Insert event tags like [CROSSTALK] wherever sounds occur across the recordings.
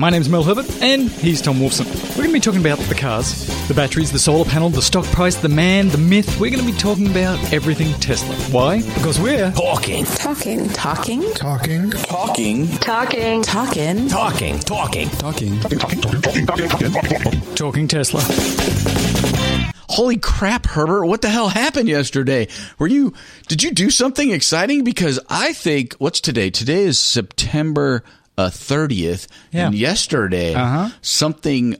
My name's Mel Herbert, and he's Tom Wolfson. We're going to be talking about the cars, the batteries, the solar panel, the stock price, the man, the myth. We're going to be talking about everything Tesla. Why? Because we're talking. Talking. Talking. Talking. Talking. Talking. Talking. Talking. Talking. Talking. Talking. talking Tesla. Holy crap, Herbert! What the hell happened yesterday? Were you? Did you do something exciting? Because I think what's today? Today is September thirtieth, Yeah. and yesterday Uh-huh. something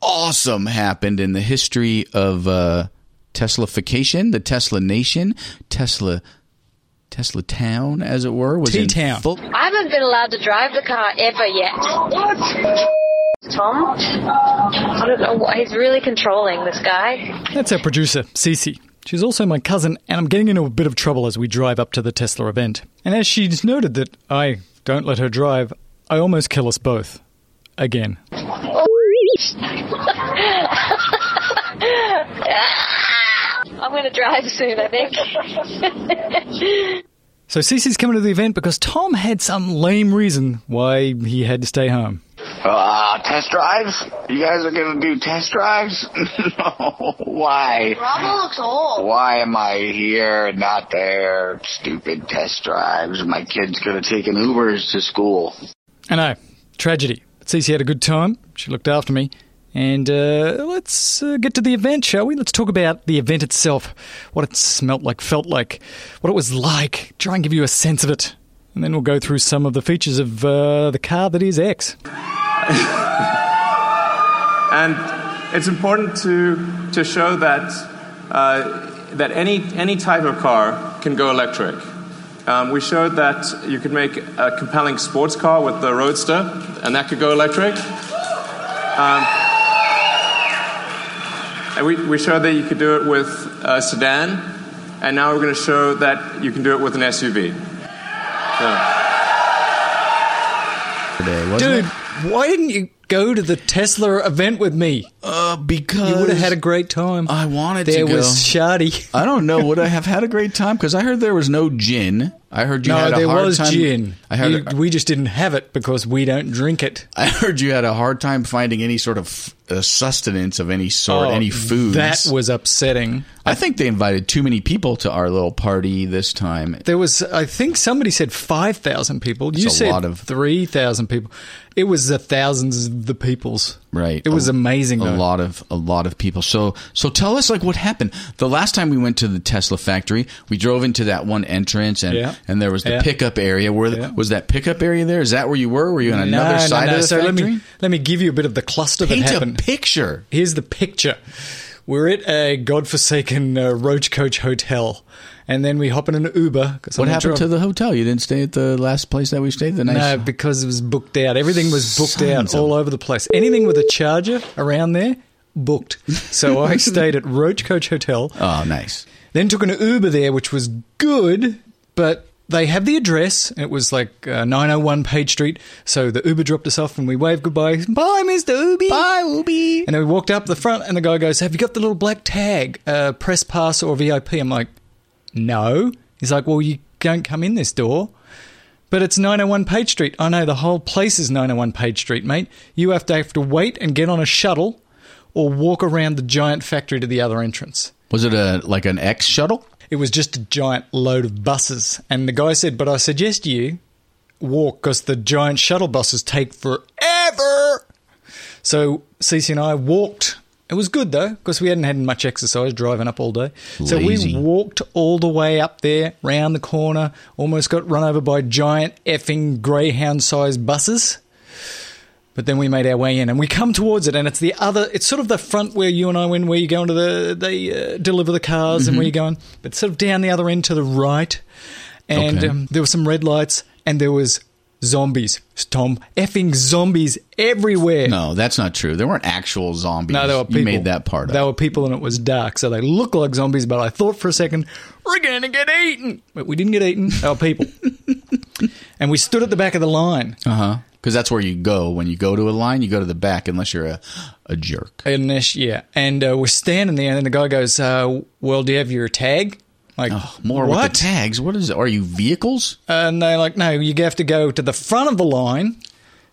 awesome happened in the history of uh, Teslaification, the Tesla Nation, Tesla. Tesla Town, as it were, was T-Town. full- I haven't been allowed to drive the car ever yet. Tom? I don't know. He's really controlling this guy. That's our producer, Cece. She's also my cousin, and I'm getting into a bit of trouble as we drive up to the Tesla event. And as she's noted that I don't let her drive, I almost kill us both. Again. I'm going to drive soon, I think. So Cece's coming to the event because Tom had some lame reason why he had to stay home. Uh, test drives? You guys are gonna do test drives? [LAUGHS] no. Why? Bravo looks old. Why am I here and not there? Stupid test drives. My kids gonna take an Ubers to school. I know, tragedy. But Cece had a good time. She looked after me. And uh, let's uh, get to the event, shall we? Let's talk about the event itself, what it smelt like, felt like, what it was like. Try and give you a sense of it. And then we'll go through some of the features of uh, the car that is X. [LAUGHS] And it's important to, to show that, uh, that any, any type of car can go electric. Um, we showed that you could make a compelling sports car with the Roadster, and that could go electric. Um, and we, we showed that you could do it with a sedan, and now we're going to show that you can do it with an SUV. So. Dude, why didn't you go to the Tesla event with me? Uh, because You would have had a great time. I wanted there to go. was Shardy. [LAUGHS] I don't know. Would I have had a great time? Because I heard there was no gin. I heard you No, had a there hard was time. gin. I heard. You- we just didn't have it because we don't drink it. I heard you had a hard time finding any sort of uh, sustenance of any sort, any foods. Oh, That was upsetting. I think they invited too many people to our little party this time. There was, I think somebody said 5,000 people. You a said 3,000 people. It was the thousands of the peoples. Right. It was A- amazing, A though. lot of a lot of people. So so tell us like what happened. The last time we went to the Tesla factory, we drove into that one entrance and Yeah. and there was the Yeah. pickup area. Where Yeah. was that pickup area there? Is that where you were? Were you on another no, side no, no. of the so factory? let me let me give you a bit of the cluster Paint that a happened. picture. Here's the picture. We're at a godforsaken uh, Roach Coach hotel, and then we hop in an Uber. What happened to the hotel? You didn't stay at the last place that we stayed. The nice. No, because it was booked out. Everything was booked Sons out all over the place. Anything with a charger around there, booked. So [LAUGHS] I stayed at Roach Coach Hotel. Oh, nice. Then took an Uber there, which was good, but they have the address. It was like uh, 901 Page Street. So the Uber dropped us off and we waved goodbye. Bye, Mr. Ubi. Bye, Ubi. And then we walked up the front and the guy goes, Have you got the little black tag, uh, press pass or VIP? I'm like, No. He's like, Well, you don't come in this door. But it's 901 Page Street. I know the whole place is 901 Page Street, mate. You have to have to wait and get on a shuttle or walk around the giant factory to the other entrance. Was it a like an X shuttle? It was just a giant load of buses. And the guy said, But I suggest you walk because the giant shuttle buses take forever. So Cece and I walked. It was good though because we hadn't had much exercise driving up all day. So Lazy. we walked all the way up there, round the corner, almost got run over by giant effing greyhound sized buses. But then we made our way in, and we come towards it, and it's the other. It's sort of the front where you and I went, where you go into the they uh, deliver the cars, and where you're going. But sort of down the other end to the right, and Okay. um, there were some red lights, and there was zombies. Tom, effing zombies everywhere. No, that's not true. There weren't actual zombies. No, there were people. You made that part There up. were people, and it was dark, so they looked like zombies. But I thought for a second, we're going to get eaten. But we didn't get eaten. They were people. [LAUGHS] and we stood at the back of the line. Uh huh. Because that's where you go when you go to a line. You go to the back unless you're a a jerk. This, yeah, and uh, we're standing there, and then the guy goes, uh, "Well, do you have your tag?" Like Oh, more what? with the tags. What is? Are you vehicles? And they're like, "No, you have to go to the front of the line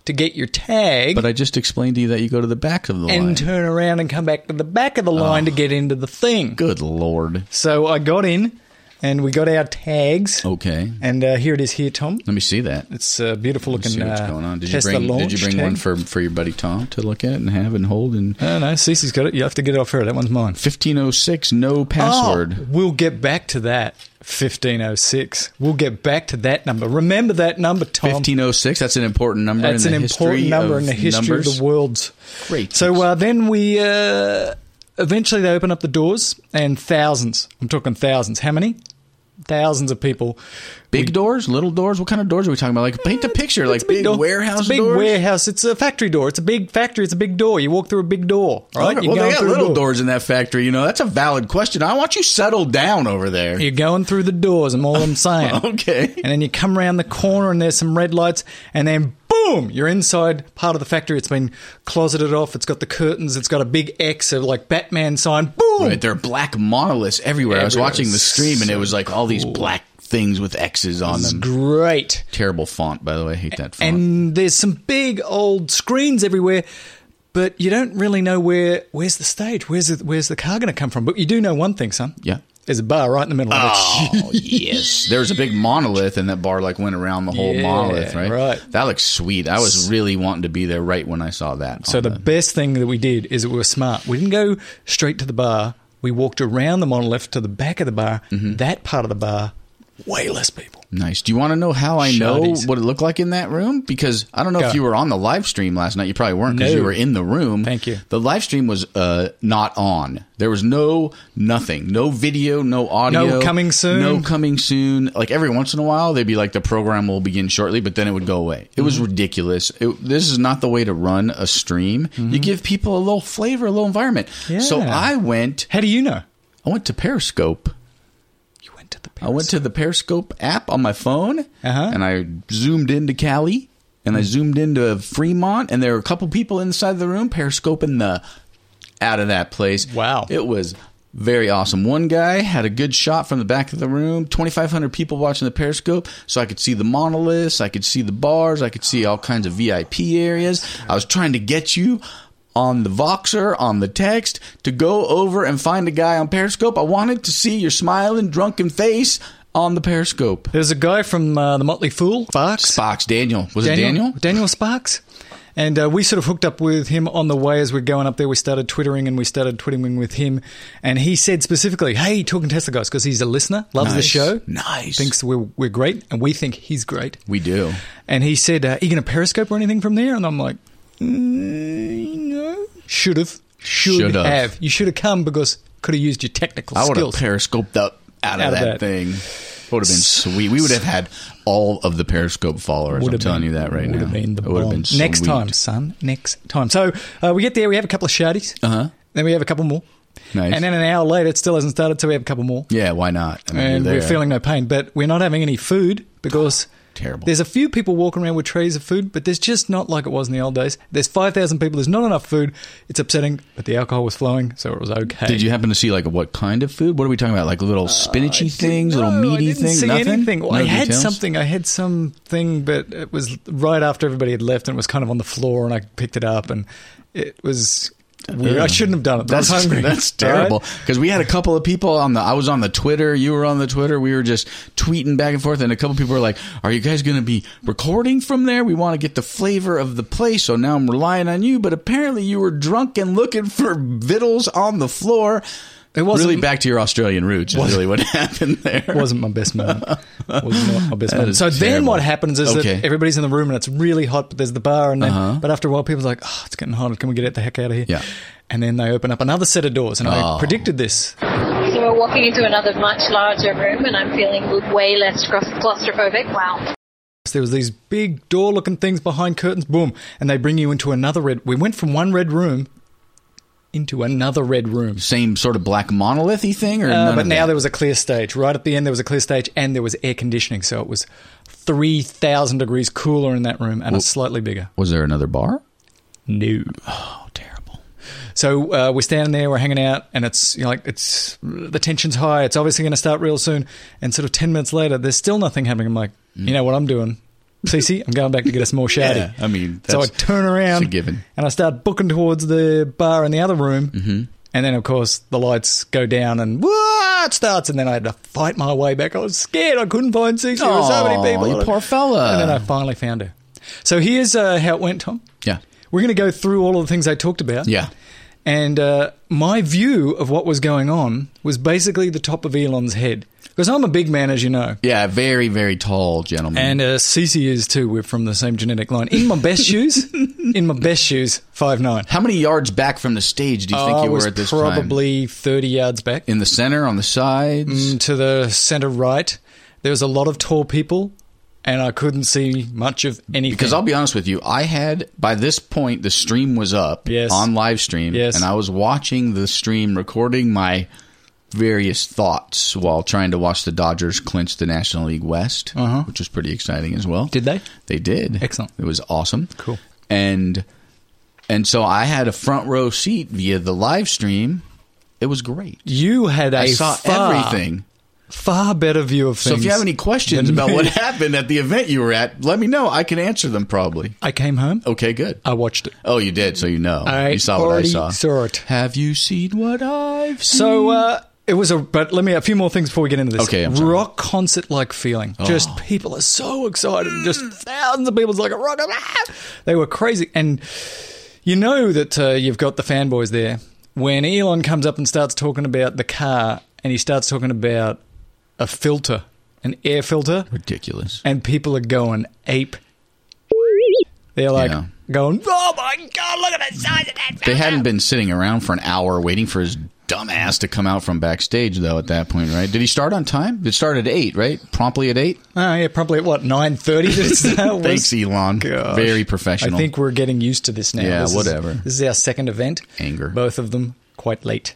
to get your tag But I just explained to you that you go to the back of the line. and line. turn around and come back to the back of the oh. line to get into the thing. Good lord. So I got in and we got our tags. Okay. And uh, here it is here, Tom. Let me see that. It's a beautiful Let's looking see what's uh, going on. Did you bring Did you bring tag. one for for your buddy Tom to look at and have and hold and Oh, no, Cece's got it. You have to get it off her. That one's mine. 1506 no password. Oh, we'll get back to that. 1506. We'll get back to that number. Remember that number, Tom. 1506 that's an important number That's in an the important number in the history numbers. of the world's. Great. So uh, then we uh, eventually they open up the doors and thousands. I'm talking thousands. How many? Thousands of people. big doors, little doors, what kind of doors are we talking about? Like uh, paint a picture, like a big big door. warehouse It's a big doors. warehouse. It's a factory door. It's a big factory. It's a big door. You walk through a big door. Right? well, they got little door. doors in that factory. You know, that's a valid question. I want you settled down over there. You're going through the doors. I'm all I'm saying. [LAUGHS] Okay. And then you come around the corner and there's some red lights, and then boom, you're inside part of the factory. It's been closeted off. It's got the curtains. It's got a big X of like Batman sign. Boom. Right, there are black monoliths everywhere. I was watching the stream and it was like all these Cool. black things with X's on them. great. Terrible font, by the way. I hate that font. And there's some big old screens everywhere, but you don't really know where where's the stage. Where's the, where's the car going to come from? But you do know one thing, son. yeah. There's a bar right in the middle of it. Oh [LAUGHS] yes, there was a big monolith, and that bar like went around the whole Yeah, monolith, right? right. That looks sweet. I was really wanting to be there right when I saw that. So on the best thing that we did is that we were smart. We didn't go straight to the bar. We walked around the monolith to the back of the bar. Mm-hmm. That part of the bar, way less people. Nice. Do you want to know how I know what it looked like in that room? Because I don't know Go. if you were on the live stream last night. You probably weren't because No. you were in the room. Thank you. The live stream was uh, not on. There was no nothing, no video, no audio, No coming soon? no coming soon. Like every once in a while, they'd be like, "The program will begin shortly," but then it would go away. It Mm-hmm. was ridiculous. It, this is not the way to run a stream. You give people a little flavor, a little environment. Yeah. So Mm-hmm. I went. How do you know? I went to Periscope. You went to the. I went to the Periscope app on my phone, Uh-huh. and I zoomed into Cali, and I zoomed into Fremont, and there were a couple people inside the room periscoping the out of that place. Wow. it was very awesome. One guy had a good shot from the back of the room. Twenty five hundred people watching the Periscope, so I could see the monoliths, I could see the bars, I could see all kinds of VIP areas. I was trying to get you. On the Voxer, on the text, to go over and find a guy on Periscope. I wanted to see your smiling, drunken face on the Periscope. There's a guy from uh, the Motley Fool, Sparks. Sparks, Daniel. Was it Daniel? Daniel Sparks. And uh, we sort of hooked up with him on the way as we're going up there. We started twittering and we started twittering with him. And he said specifically, hey, talking Tesla guys, because he's a listener, loves the show. Nice. Thinks we're, we're great. And we think he's great. We do. And he said, uh, are you going to Periscope or anything from there? And I'm like, mm, no. Should have. Should Should've. have. You should have come because could have used your technical skills. I would have skills. periscoped up out of Out of that, that. thing. Would have been sweet. We would have had all of the Periscope followers. Would I'm have telling been- you that right would now. Have been the it would have bomb. been Next sweet. time, son. Next time. So uh, we get there. We have a couple of shouties. Uh huh. Then we have a couple more. Nice. And then an hour later, it still hasn't started, so we have a couple more. Yeah, why not? I mean, and you're we're there. feeling no pain, but we're not having any food because Terrible. There's a few people walking around with trays of food, but there's just not like it was in the old days. There's 5,000 people, there's not enough food. It's upsetting, but the alcohol was flowing, so it was okay. Did you happen to see like what kind of food? What are we talking about? Like little uh, spinachy things, little meaty I didn't things? see Nothing. anything. Well, No I had details? something. I had something, but it was right after everybody had left, and it was kind of on the floor, and I picked it up, and it was weird. I shouldn't have done it. That's hungry. that's terrible. Because we had a couple of people on the. I was on the Twitter. You were on the Twitter. We were just tweeting back and forth, and a couple people were like, "Are you guys going to be recording from there? We want to get the flavor of the place." So now I'm relying on you. But apparently, you were drunk and looking for vittles on the floor. It wasn't- really back to your Australian roots. Is really what [LAUGHS] happened there. wasn't my best moment. was not my [LAUGHS] best moment. is So then what happens is Okay. that everybody's in the room and it's really hot, but there's the bar, and then Uh-huh. but after a while, people's like, "Oh, it's getting hot. Can we get the heck out of here?" Yeah. And then they open up another set of doors, and I Oh. predicted this. So we're walking into another much larger room, and I'm feeling way less claustrophobic. Wow. There was these big door-looking things behind curtains, boom, and they bring you into another red. We went from one red room into another red room. Same sort of black monolithy thing, or Uh, but now that? there was a clear stage. Right at the end, there was a clear stage, and there was air conditioning, so it was three thousand degrees cooler in that room, and a slightly bigger. was there another bar? No. Oh, terrible. So uh, we're standing there, we're hanging out, and it's you know, like it's the tension's high. It's obviously going to start real soon. And sort of ten minutes later, there's still nothing happening. I'm like, you know what I'm doing? [LAUGHS] Cece, I'm going back to get us more shouty. Yeah, I mean, so I turn around a and I start booking towards the bar in the other room. Mm-hmm. And then, of course, the lights go down and whoa, it starts. And then I had to fight my way back. I was scared. I couldn't find Cece. There were so many people. you poor fella. And then I finally found her. So here's uh, how it went, Tom. Yeah. We're going to go through all of the things I talked about. Yeah. And uh, my view of what was going on was basically the top of Elon's head. Because I'm a big man, as you know. Yeah, very, very tall gentleman. And uh, Cece is too. We're from the same genetic line. In my best shoes, [LAUGHS] in my best shoes, five nine. How many yards back from the stage do you think I you were at this time? probably thirty yards back In the center, on the sides? Mm, to the center right. There was a lot of tall people, and I couldn't see much of anything. Because I'll be honest with you, I had by this point the stream was up Yes. on live stream, Yes. and I was watching the stream, recording my various thoughts while trying to watch the Dodgers clinch the National League West, Uh-huh. which was pretty exciting as well. did they? They did. Excellent. It was awesome. Cool. And and so I had a front row seat via the live stream. It was great. You had a I saw far, everything. Far better view of things. So if you have any questions about what happened at the event you were at, let me know. I can answer them probably. I came home. Okay, good. I watched it. Oh, you did, so you know. I you saw what I already saw. saw it. Have you seen what I've seen? So uh, it was a. But let me a few more things before we get into this. Okay, I'm sorry. Oh. rock concert like feeling. Just people are so excited. Just thousands of people's like a rock. ah! They were crazy, and you know that uh, you've got the fanboys there when Elon comes up and starts talking about the car, and he starts talking about a filter, an air filter, ridiculous. and people are going ape. They're like Yeah. going, "Oh my god, look at the size of that!" They hadn't been sitting around for an hour waiting for his dumbass to come out from backstage, though. At that point, right? Did he start on time? It started at eight, right? Promptly at eight. Oh yeah, probably at what nine thirty. [LAUGHS] Thanks, Elon. Gosh. Very professional. I think we're getting used to this now. Yeah, This is- whatever. this is our second event. Anger. Both of them quite late.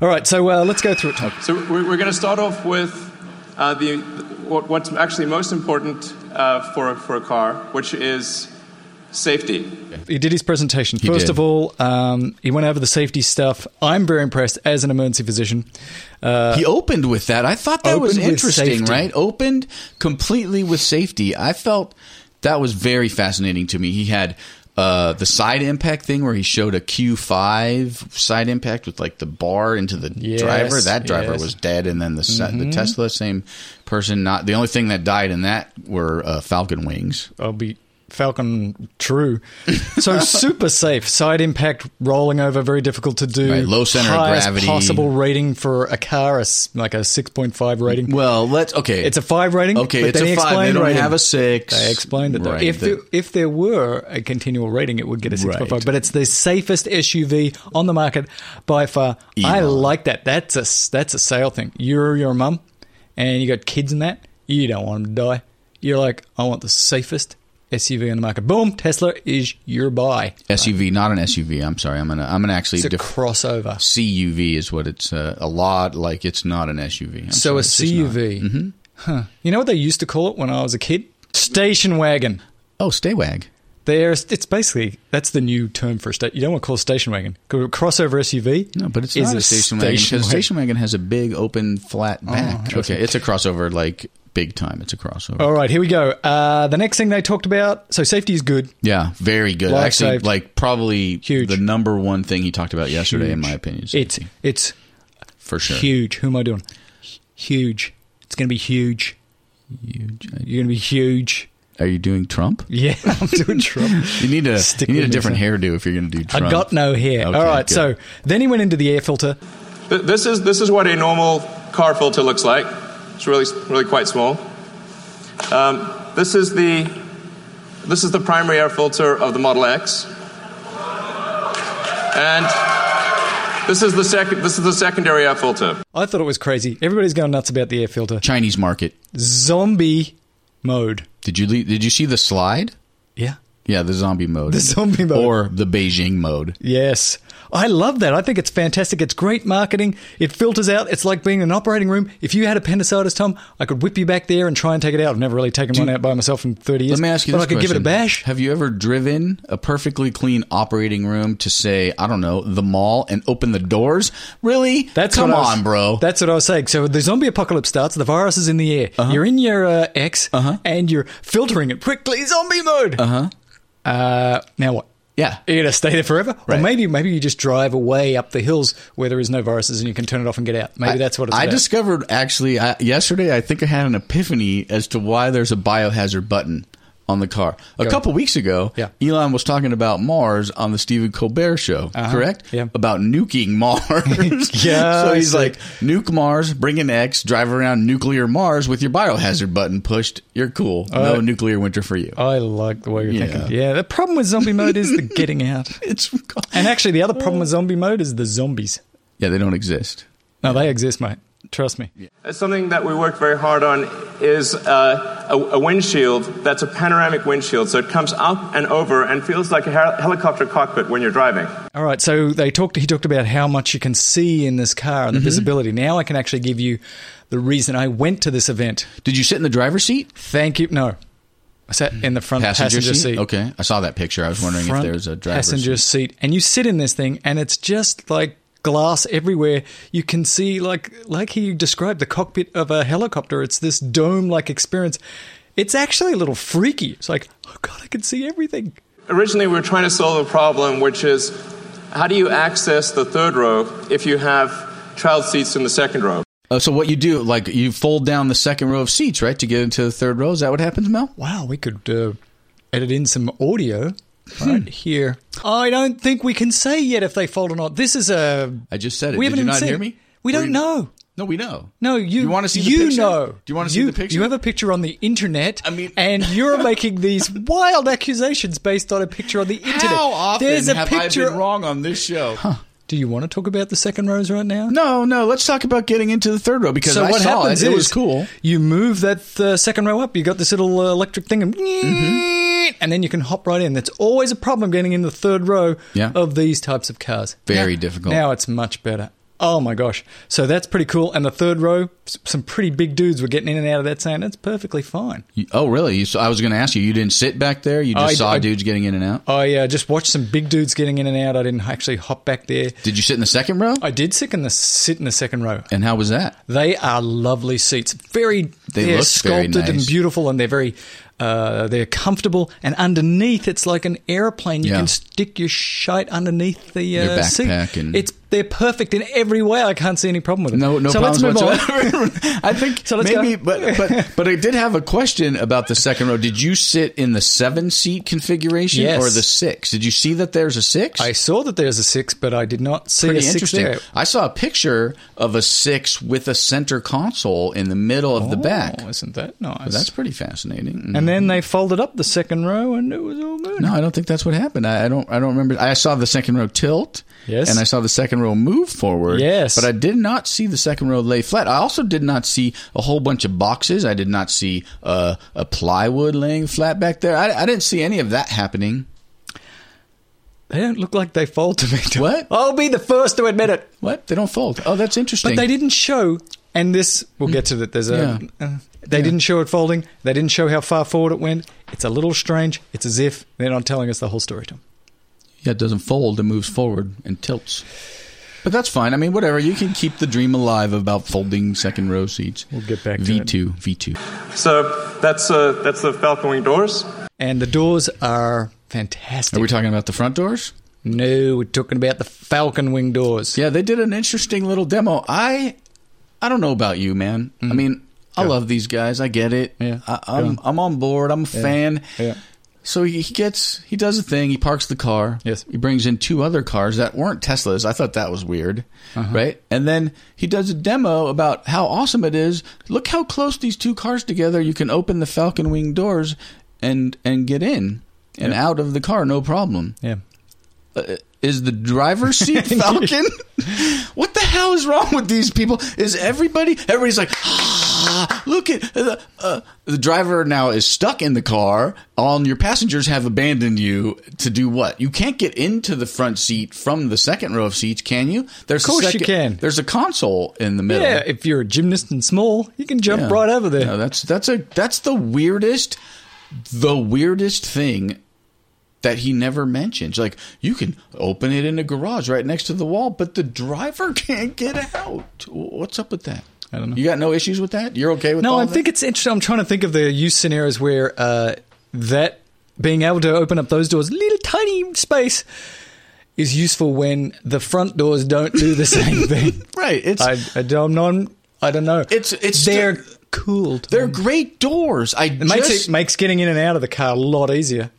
All right, so uh, let's go through it. Tom. So we're, we're going to start off with uh, the what, what's actually most important uh, for for a car, which is safety. He did his presentation. First did. of all, um, he went over the safety stuff. I'm very impressed as an emergency physician. Uh, he opened with that. I thought that was interesting, right? Opened completely with safety. I felt that was very fascinating to me. He had uh, the side impact thing where he showed a Q5 side impact with like the bar into the Yes, driver. That driver yes. Mm-hmm. was dead, and then the se- the Tesla, same person. Not the only thing that died in that were uh, Falcon wings. I'll be Falcon True. So [LAUGHS] super safe. Side impact rolling over, very difficult to do. Right, low center of gravity. possible rating for a car, like a 6.5 rating. Well, let's okay. It's a five rating. Okay, but it's a five. They don't rating. have a six. They explained it though. Right, if the- there, if there were a continual rating, it would get a six point five. Right. But it's the safest SUV on the market by far. I like that. That's a that's a sale thing. You're your mum, and you got kids in that. You don't want them to die. You're like, I want the safest SUV on the market. Boom, Tesla is your buy. SUV, not an SUV. I'm sorry. I'm gonna I'm gonna actually It's a def- crossover. CUV is what it's uh, a lot like. It's not an SUV. I'm So sorry, a. CUV. Mm-hmm. Huh. You know what they used to call it when I was a kid? Station wagon. Oh, Staywag. There's, it's basically that's the new term for a station. You don't want to call it station wagon. Go crossover SUV. No, but it's is not a station wagon because wagon. station wagon has a big open flat back. interesting. okay, it's a crossover like big time. It's a crossover. All right, here we go. Uh, the next thing they talked about. So safety is good. Yeah, very good. Life Actually, saved. like probably Huge. the number one thing he talked about yesterday, in my opinion. It's safety, it's for sure. huge. Who am I doing? Huge. It's going to be huge. Huge. You're going to be huge. Are you doing Trump? Yeah, [LAUGHS] I'm doing Trump. You need a Stick you need a with me, different hairdo if you're going to do Trump. I got no hair. Okay, All right, good. so then he went into the air filter. This is this is what a normal car filter looks like. It's really really quite small. Um, this is the this is the primary air filter of the Model X, and this is the second this is the secondary air filter. I thought it was crazy. Everybody's going nuts about the air filter. Chinese market. Zombie mode. Did you le- did you see the slide? Yeah. Yeah, the zombie mode. The zombie mode. Or the Beijing mode. Yes. I love that. I think it's fantastic. It's great marketing. It filters out. It's like being in an operating room. If you had appendicitis, Tom, I could whip you back there and try and take it out. I've never really taken one out by myself in 30 years. Let me ask you but I could give it a bash. Have you ever driven a perfectly clean operating room to say, I don't know, the mall and open the doors? Really? That's Come what I was- on, bro. That's what I was saying. So the zombie apocalypse starts. The virus is in the air. You're in your uh, X, and you're filtering it quickly. Zombie mode. Uh-huh. Uh Now what? yeah. You're gonna stay there forever, or maybe maybe you just drive away up the hills where there is no viruses and you can turn it off and get out. Maybe that's what it's I about. discovered actually I, yesterday. I think I had an epiphany as to why there's a biohazard button on the car. A Go. couple weeks ago, Yeah. Elon was talking about Mars on the Stephen Colbert show. Correct? Yeah. About nuking Mars. [LAUGHS] Yeah, [LAUGHS] So he's like, nuke Mars, bring an X, drive around nuclear Mars with your biohazard button pushed. You're cool. no Uh, nuclear winter for you. I like the way you're Yeah. thinking. Yeah, the problem with zombie mode is the getting out. [LAUGHS] it's And actually, the other problem with zombie mode is the zombies. yeah, they don't exist. No, they exist, mate. Trust me. Something that we worked very hard on is uh, a, a windshield that's a panoramic windshield, so it comes up and over and feels like a hel- helicopter cockpit when you're driving. All right, so they talked. He talked about how much you can see in this car and the visibility. Now I can actually give you the reason I went to this event. Did you sit in the driver's seat? Thank you. No, I sat in the front passenger, seat. Okay, I saw that picture. I was wondering front if there's a driver's passenger seat. seat. and you sit in this thing, and it's just like glass everywhere. You can see, like like he described, the cockpit of a helicopter. It's this dome-like experience. It's actually a little freaky. It's like, oh god, I can see everything. Originally, we were trying to solve a problem, which is how do you access the third row if you have child seats in the second row? Oh, so what you do, like you fold down the second row of seats, right, to get into the third row? Is that what happens, Mel? Wow, we could uh, edit in some audio. Hmm. right here. I don't think we can say yet if they fold or not. This is a. I just said it. We Did haven't you not seen hear it. me? We don't you- know. No, we know. No, you. You wanna see the you picture? know. Do you wanna see You- the picture? You have a picture on the internet. I mean- and you're [LAUGHS] making these wild accusations based on a picture on the internet. How often There's a have picture. I been wrong on this show? Do you want to talk about the second rows right now? No, no. Let's talk about getting into the third row because So I what saw happens it. is It was cool. You move that uh, second row up. You got this little uh, electric thing, and, Mm-hmm. and then you can hop right in. That's always a problem getting in the third row Yeah. of these types of cars. Very Now- difficult. Now it's much better. Oh my gosh! So that's pretty cool. And the third row, some pretty big dudes were getting in and out of that, saying that's perfectly fine. You- oh, really? You, so I was going to ask you. You didn't sit back there. You just I- saw I- dudes getting in and out. I uh, just watched some big dudes getting in and out. I didn't actually hop back there. Did you sit in the second row? I did sit in the sit in the second row. and how was that? They are lovely seats. Very, They are sculpted and beautiful, and they're very, uh, they're comfortable. And underneath, it's like an airplane. You Yeah. can stick your shite underneath the uh, Your seat. and- It's they're perfect in every way. I can't see any problem with it. No, no so problems let's move on. whatsoever. [LAUGHS] I think So let's maybe, go. but but but I did have a question about the second row. Did you sit in the seven seat configuration Yes. or the six? Did you see that there's a six? I saw that there's a six, but I did not see Pretty a six interesting. there. I saw a picture of a six with a center console in the middle of the oh, back. Oh, isn't that nice? That's pretty fascinating. and mm. then they folded up the second row, and it was all good. no, I don't think that's what happened. I, I don't. I don't remember. I saw the second row tilt. Yes. and I saw the second row move forward. Yes. but I did not see the second row lay flat. I also did not see a whole bunch of boxes. I did not see uh, a plywood laying flat back there. I, I didn't see any of that happening. They don't look like they fold to me. [LAUGHS] What? I'll be the first to admit it. What? They don't fold. Oh, that's interesting. But they didn't show, and this we'll get to that. There's a. Yeah. Uh, they didn't show it folding. They didn't show how far forward it went. It's a little strange. It's as if they're not telling us the whole story, Tom. Yeah, it doesn't fold. It moves forward and tilts. But that's fine. I mean, whatever. You can keep the dream alive about folding second row seats. We'll get back to V2, V two. So that's uh, that's the Falcon Wing doors. And the doors are fantastic. Are we talking about the front doors? no, we're talking about the Falcon Wing doors. Yeah, they did an interesting little demo. I, I don't know about you, man. I mean, I Go. love these guys. I get it. Yeah. I, Go I'm on. I'm on board. I'm a fan. Yeah. So he, gets he does a thing. He parks the car. Yes. He brings in two other cars that weren't Teslas. I thought that was weird, Uh-huh. right? And then he does a demo about how awesome it is. Look how close these two cars together. You can open the Falcon Wing doors and and get in and out of the car no problem. Yeah. Uh, is the driver's [LAUGHS] seat Falcon? [LAUGHS] what the hell is wrong with these people? Is everybody everybody's like [GASPS] [LAUGHS] ah, look at the uh, the driver now is stuck in the car. All your passengers have abandoned you to do what? You can't get into the front seat from the second row of seats, can you? There's Of course a you can. There's a console in the middle. Yeah, if you're a gymnast and small, you can jump Yeah. right over there. No, that's that's a that's the weirdest, the weirdest thing that he never mentions. Like you can open it in a garage right next to the wall, but the driver [LAUGHS] can't get out. What's up with that? I don't know. You got no issues with that? You're okay with that? No, I think it's interesting. I'm trying to think of the use scenarios where uh, that being able to open up those doors, little tiny space, is useful when the front doors don't do the [LAUGHS] same thing. [LAUGHS] right. It's I, I don't know. I don't know. It's- it's they're still- cool. Tom. they're great doors. I it makes just, it makes getting in and out of the car a lot easier.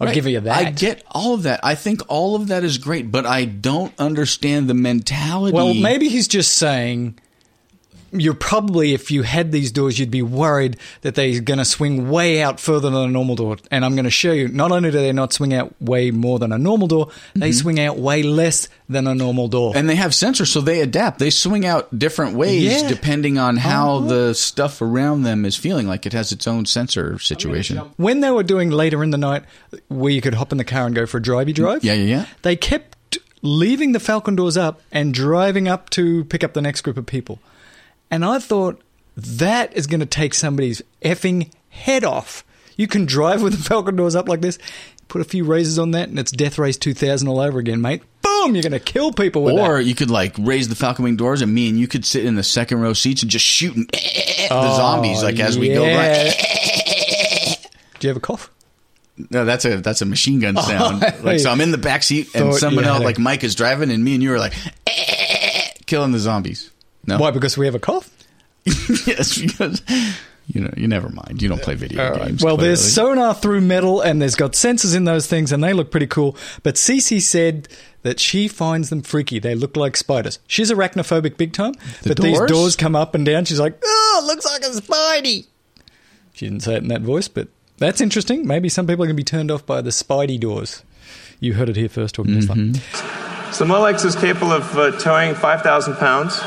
I'll Right. give you that. I get all of that. I think all of that is great, but I don't understand the mentality. Well, maybe he's just saying you're probably, if you had these doors, you'd be worried that they're going to swing way out further than a normal door. And I'm going to show you, not only do they not swing out way more than a normal door, they swing out way less than a normal door. and they have sensors, so they adapt. They swing out different ways Yeah. depending on how Uh-huh. the stuff around them is feeling. Like it has its own sensor situation. when they were doing later in the night, where you could hop in the car and go for a drivey drive, Yeah, yeah, yeah. they kept leaving the Falcon doors up and driving up to pick up the next group of people. And I thought that is going to take somebody's effing head off. You can drive with the Falcon doors up like this, put a few razors on that, and it's Death Race 2000 all over again, mate. Boom! You're going to kill people with that. Or that. you could like raise the Falcon Wing doors, and me and you could sit in the second row seats and just shooting [LAUGHS] the oh, zombies like as we go yeah. by. [LAUGHS] Do you have a cough? No, that's a that's a machine gun [LAUGHS] oh, sound. like so, I'm in the back seat, and someone else, like Mike, is driving, and me and you are like killing the zombies. No, Why? Because we have a cough? [LAUGHS] yes, because you know you never mind. You don't play video All right. games. Well, there's sonar through metal, and there's got sensors in those things, and they look pretty cool. But Cece said that she finds them freaky. They look like spiders. She's arachnophobic big time. The but these doors? doors come up and down. She's like, "Oh, it looks like a spidey." She didn't say it in that voice, but that's interesting. Maybe some people are going to be turned off by the spidey doors. You heard it here first, talking to Mm-hmm. Islam. So Model X is capable of uh, towing 5,000 pounds.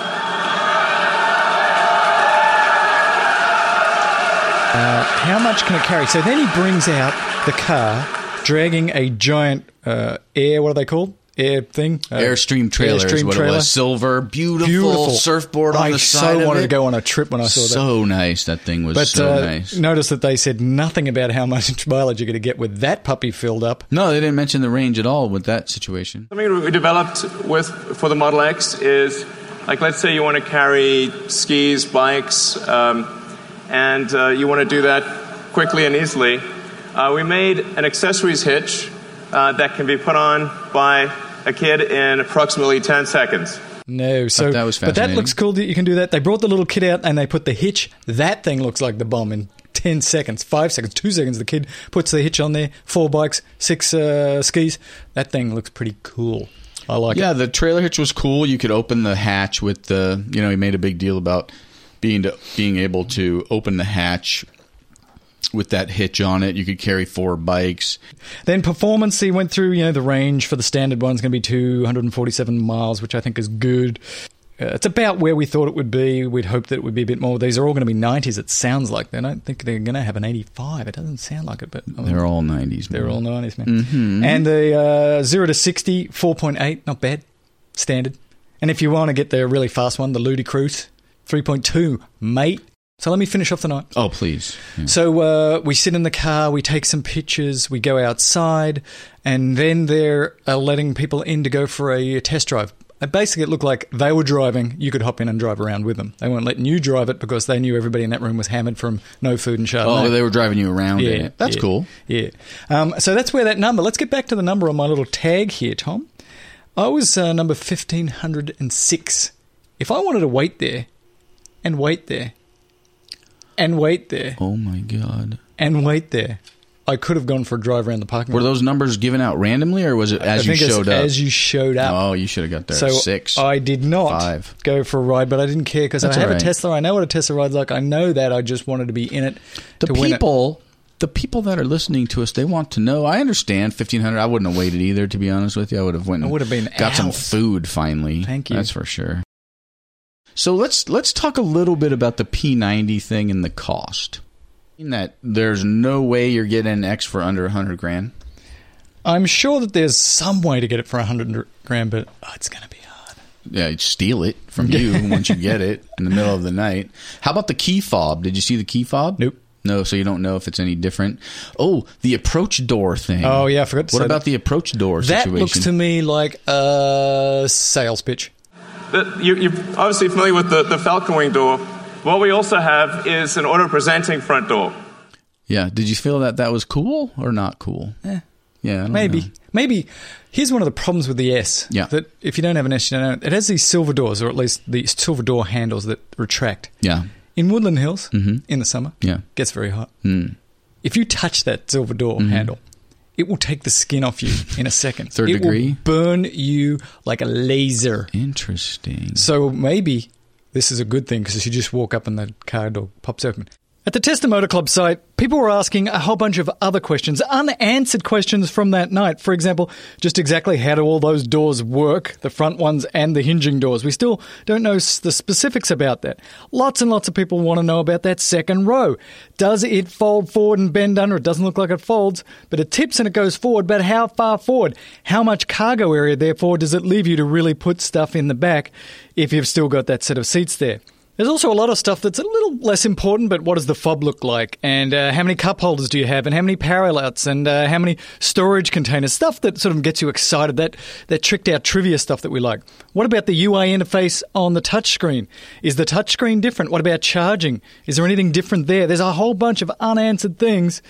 How much can it carry? So then he brings out the car, dragging a giant uh, air. What are they called? Air thing. Uh, Airstream trailer is Airstream what trailer. it was. Silver, beautiful, Beautiful surfboard on I the so side. of wanted it. to go on a trip when I saw that. So nice. That thing was But so uh, nice. notice that they said nothing about how much [LAUGHS] mileage you're going to get with that puppy filled up. No, they didn't mention the range at all with that situation. Something we developed with for the Model X is like let's say you want to carry skis, bikes, um, and uh, you want to do that quickly and easily. Uh, we made an accessories hitch uh, that can be put on by a kid in approximately 10 seconds. No, so that was but that looks cool that you can do that. They brought the little kid out and they put the hitch. That thing looks like the bomb in ten seconds, five seconds, two seconds. The kid puts the hitch on there. Four bikes, six uh, skis. That thing looks pretty cool. I like Yeah, it. Yeah, the trailer hitch was cool. You could open the hatch with the, you know, he made a big deal about being to, being able to open the hatch with that hitch on it. You could carry four bikes. Then performance, he went through. You know, the range for the standard one's going to be 247 miles, which I think is good. Uh, it's about where we thought it would be. We'd hoped that it would be a bit more. These are all going to be 90s. It sounds like they don't think they're going to have an 85. It doesn't sound like it, but They're all 90s. They're man. all 90s, man. Mm-hmm. And the uh, 0 to 60, 4.8, not bad. Standard. And if you want to get the really fast one, the Ludicrous, 3.2, mate. So let me finish off the night. Oh, please. Yeah. So uh, we sit in the car, we take some pictures, we go outside, and then they're uh, letting people in to go for a test drive. Uh, Basically, it looked like they were driving. You could hop in and drive around with them. They weren't letting you drive it because they knew everybody in that room was hammered from no food and Chardonnay. Oh, they were driving you around it. That's yeah, cool. Yeah. Um, so that's where that number. Let's get back to the number on my little tag here, Tom. I was uh, number fifteen hundred and six. If I wanted to wait there, and wait there, and wait there, Oh, my God. and wait there, I could have gone for a drive around the parking Were lot. those numbers given out randomly, or was it as I you think as, showed up? as you showed up. oh, you should have got there. so Six. I did not Five. go for a ride, but I didn't care because I That's have all right. a Tesla. I know what a Tesla ride's like. I know that. I just wanted to be in it the to win it. people the people that are listening to us they want to know i understand 1500 i wouldn't have waited either to be honest with you i would have went and It would have been got some hours. food finally Thank you. that's for sure So let's let's talk a little bit about the P90 thing and the cost. In that there's no way you're getting an X for under 100 grand. I'm sure that there's some way to get it for 100 grand, but oh, it's going to be hard. Yeah, steal it from you [LAUGHS] once you get it in the middle of the night. How about the key fob? Did you see the key fob? Nope. No, so you don't know if it's any different. Oh, the approach door thing. Oh, yeah, I forgot to What about that. the approach door That looks to me like a sales pitch. The- you, you're obviously familiar with the, the Falcon Wing door. What we also have is an auto presenting front door. yeah. Did you feel that that was cool or not cool? Yeah. I don't Maybe. know. Maybe. Here's one of the problems with the S. Yeah. That if you don't have an S, you don't know. It has these silver doors, or at least the silver door handles that retract. Yeah. In Woodland Hills, in the summer, Mm-hmm. Yeah. Mm. gets very hot. If you touch that silver door handle, it will take the skin off you in a second. [LAUGHS] Third it degree? Will burn you like a laser. Interesting. So maybe this is a good thing because you just walk up and the car door pops open. At the Tesla Motor Club site, people were asking a whole bunch of other questions, unanswered questions from that night. For example, just exactly how do all those doors work, the front ones and the hinging doors. We still don't know the specifics about that. Lots and lots of people want to know about that second row. Does it fold forward and bend under? It doesn't look like it folds, but it tips and it goes forward. But how far forward? How much cargo area, therefore, does it leave you to really put stuff in the back if you've still got that set of seats there? There's also a lot of stuff that's a little less important, but what does the fob look like? And uh, how many cup holders do you have? And how many power outlets? And uh, how many storage containers? Stuff that sort of gets you excited, that, that tricked out trivia stuff that we like. What about the UI interface on the touchscreen? Is the touchscreen different? What about charging? Is there anything different there? There's a whole bunch of unanswered things.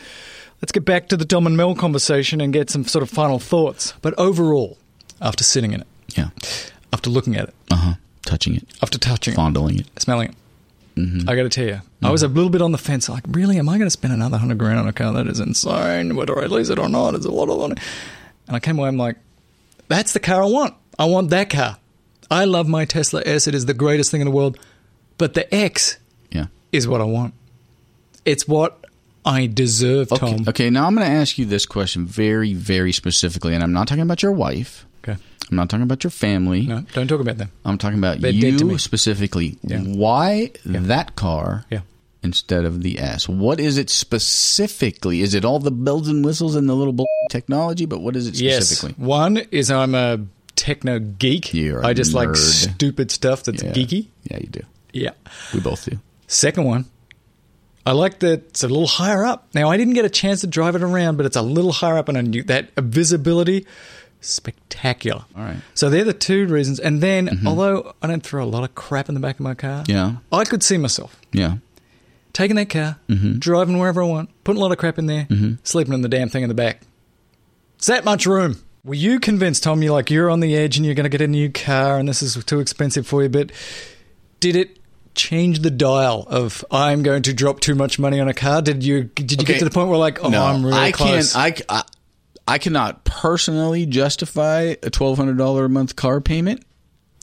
Let's get back to the Dom and Mel conversation and get some sort of final thoughts. But overall, after sitting in it, Yeah. after looking at it, Uh huh. Touching it, after touching it, fondling it. smelling it. Mm-hmm. I got to tell you, I was a mm-hmm. little bit on the fence. Like, really, am I going to spend another hundred grand on a car? That is insane. Whether I lease it or not, it's a lot of money. And I came away. I'm like, that's the car I want. I want that car. I love my Tesla S. It is the greatest thing in the world. But the X Yeah. is what I want. It's what I deserve, Okay. Tom. Okay. Now I'm going to ask you this question very, very specifically, and I'm not talking about your wife. I'm not talking about your family. No, don't talk about them. I'm talking about They're you specifically. Yeah. Why that car Yeah. instead of the S? What is it specifically? Is it all the bells and whistles and the little bull technology? But what is it specifically? Yes. One is I'm a techno geek. You're I just like stupid stuff that's Yeah. geeky. Yeah, you do. Yeah. We both do. Second one, I like that it's a little higher up. Now, I didn't get a chance to drive it around, but it's a little higher up, and I knew that visibility, spectacular. All right. So they're the two reasons. And then, mm-hmm. although I don't throw a lot of crap in the back of my car, Yeah. I could see myself Yeah. taking that car, mm-hmm. driving wherever I want, putting a lot of crap in there, mm-hmm. sleeping in the damn thing in the back. It's that much room. Were you convinced, Tom? You're like you're on the edge and you're going to get a new car, and this is too expensive for you. But did it change the dial of I'm going to drop too much money on a car? Did you did you Okay. get to the point where like oh I'm really I close? can't. I, I I cannot personally justify a twelve hundred dollar a month car payment.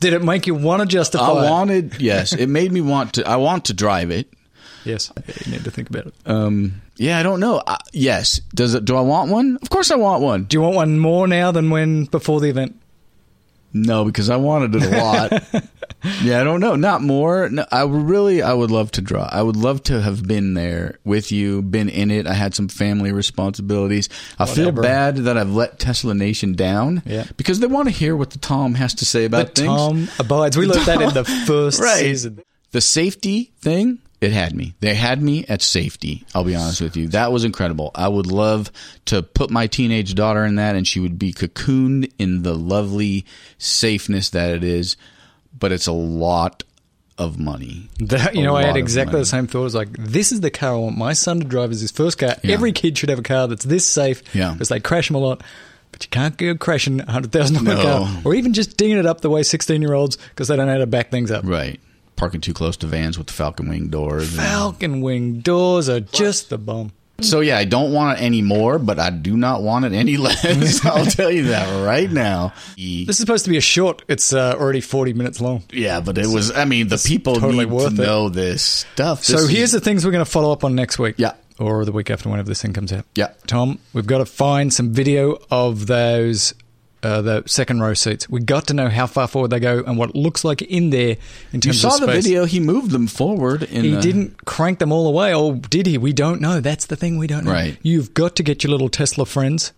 did it make you want to justify? I it? wanted, yes, it made me want to. I want to drive it. Yes, you need to think about it. Um, yeah, I don't know. I, yes, does it? Do I want one? Of course, I want one. Do you want one more now than when before the event? No, because I wanted it a lot. [LAUGHS] yeah, I don't know. Not more. No, I really, I would love to draw. I would love to have been there with you, been in it. I had some family responsibilities. I feel bad that I've let Tesla Nation down. Yeah. because they want to hear what the Tom has to say about The things. Tom abides. We learned that in the [LAUGHS] first Right. season. The safety thing, it had me. They had me at safety. I'll be honest with you. That was incredible. I would love to put my teenage daughter in that and she would be cocooned in the lovely safeness that it is, but it's a lot of money. That, you A know, I had exactly money. the same thought. I was like, this is the car I want my son to drive as his first car. Yeah. Every kid should have a car that's this safe Yeah. because they crash them a lot. But you can't go crashing a $100,000 No. car or even just dinging it up the way 16 year olds because they don't know how to back things up. Right. Parking too close to vans with the Falcon Wing doors. and- Falcon wing doors are just the bomb. So yeah, I don't want it anymore, but I do not want it any [LAUGHS] less. [LAUGHS] I'll tell you that right now. This is supposed to be a short. It's uh, already 40 minutes long. Yeah, but it was. I mean, the people totally need worth to it. know this stuff. So is- here's the things we're going to follow up on next week. Yeah. Or the week after, whenever this thing comes out. Yeah. Tom, we've got to find some video of those uh, the second row seats. We got to know how far forward they go and what it looks like in there in You saw of the space. video. He moved them forward. In He the- didn't crank them all away, or did he? We don't know. That's the thing we don't know. Right. You've got to get your little Tesla friends.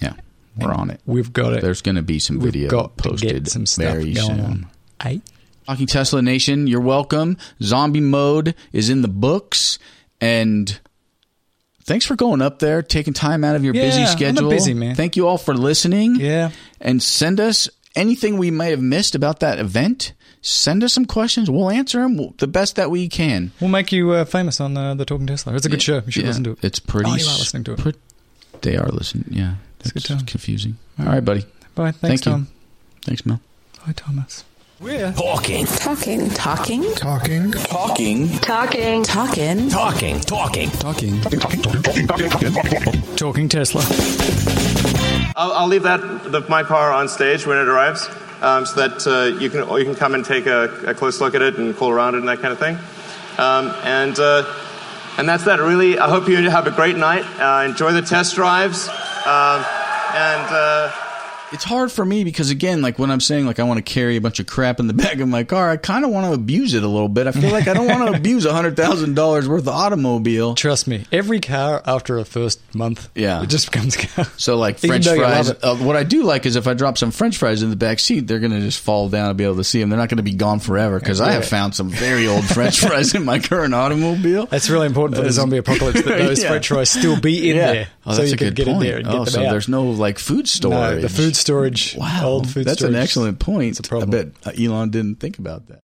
Yeah, we're on it. We've got it. There's going to be some We've video got to posted get some stuff very going soon. Hey? Talking Tesla Nation, you're welcome. Zombie mode is in the books, and thanks for going up there, taking time out of your Yeah, busy schedule. busy man. Thank you all for listening. Yeah. and send us anything we may have missed about that event. Send us some questions. We'll answer them the best that we can. We'll make you uh, famous on uh, the Talking Tesla. It's a good show. You should Yeah, listen to it. It's pretty. Oh, you are listening to it. Put, they are listening. Yeah, It's good time. confusing. All right, buddy. Bye. Thanks, Thank you. Tom. Thanks, Mel. Bye, Thomas. We're Talking. Talking. Talking. Talking. Talking. Talking. Talking. Talking. Talking. Talking Talking. Talking Tesla. I'll, I'll leave that the, my car on stage when it arrives, um, so that uh, you can or you can come and take a, a close look at it and cool around it and that kind of thing. Um, and uh, and that's that. Really, I hope you have a great night. Uh, enjoy the test drives, um, and. Uh, It's hard for me because again, like when I'm saying like I want to carry a bunch of crap in the [LAUGHS] back of my car, I kind of want to abuse it a little bit. I feel like I don't want to [LAUGHS] abuse a hundred thousand dollars worth of automobile. Trust me, every car after a first month, Yeah. it just becomes car. So like French fries. Uh, what I do like is if I drop some French fries in the back seat, they're going to just fall down and be able to see them. They're not going to be gone forever because I have found some very old [LAUGHS] French fries in my current automobile. That's really important for the zombie apocalypse that those Yeah. French fries still be in yeah. there, Oh, so that's you a can good get point. in there and get oh, them so out. there's no like food storage. no, the food storage, Wow, old food that's storage. an excellent point. It's a problem. I bet Elon didn't think about that.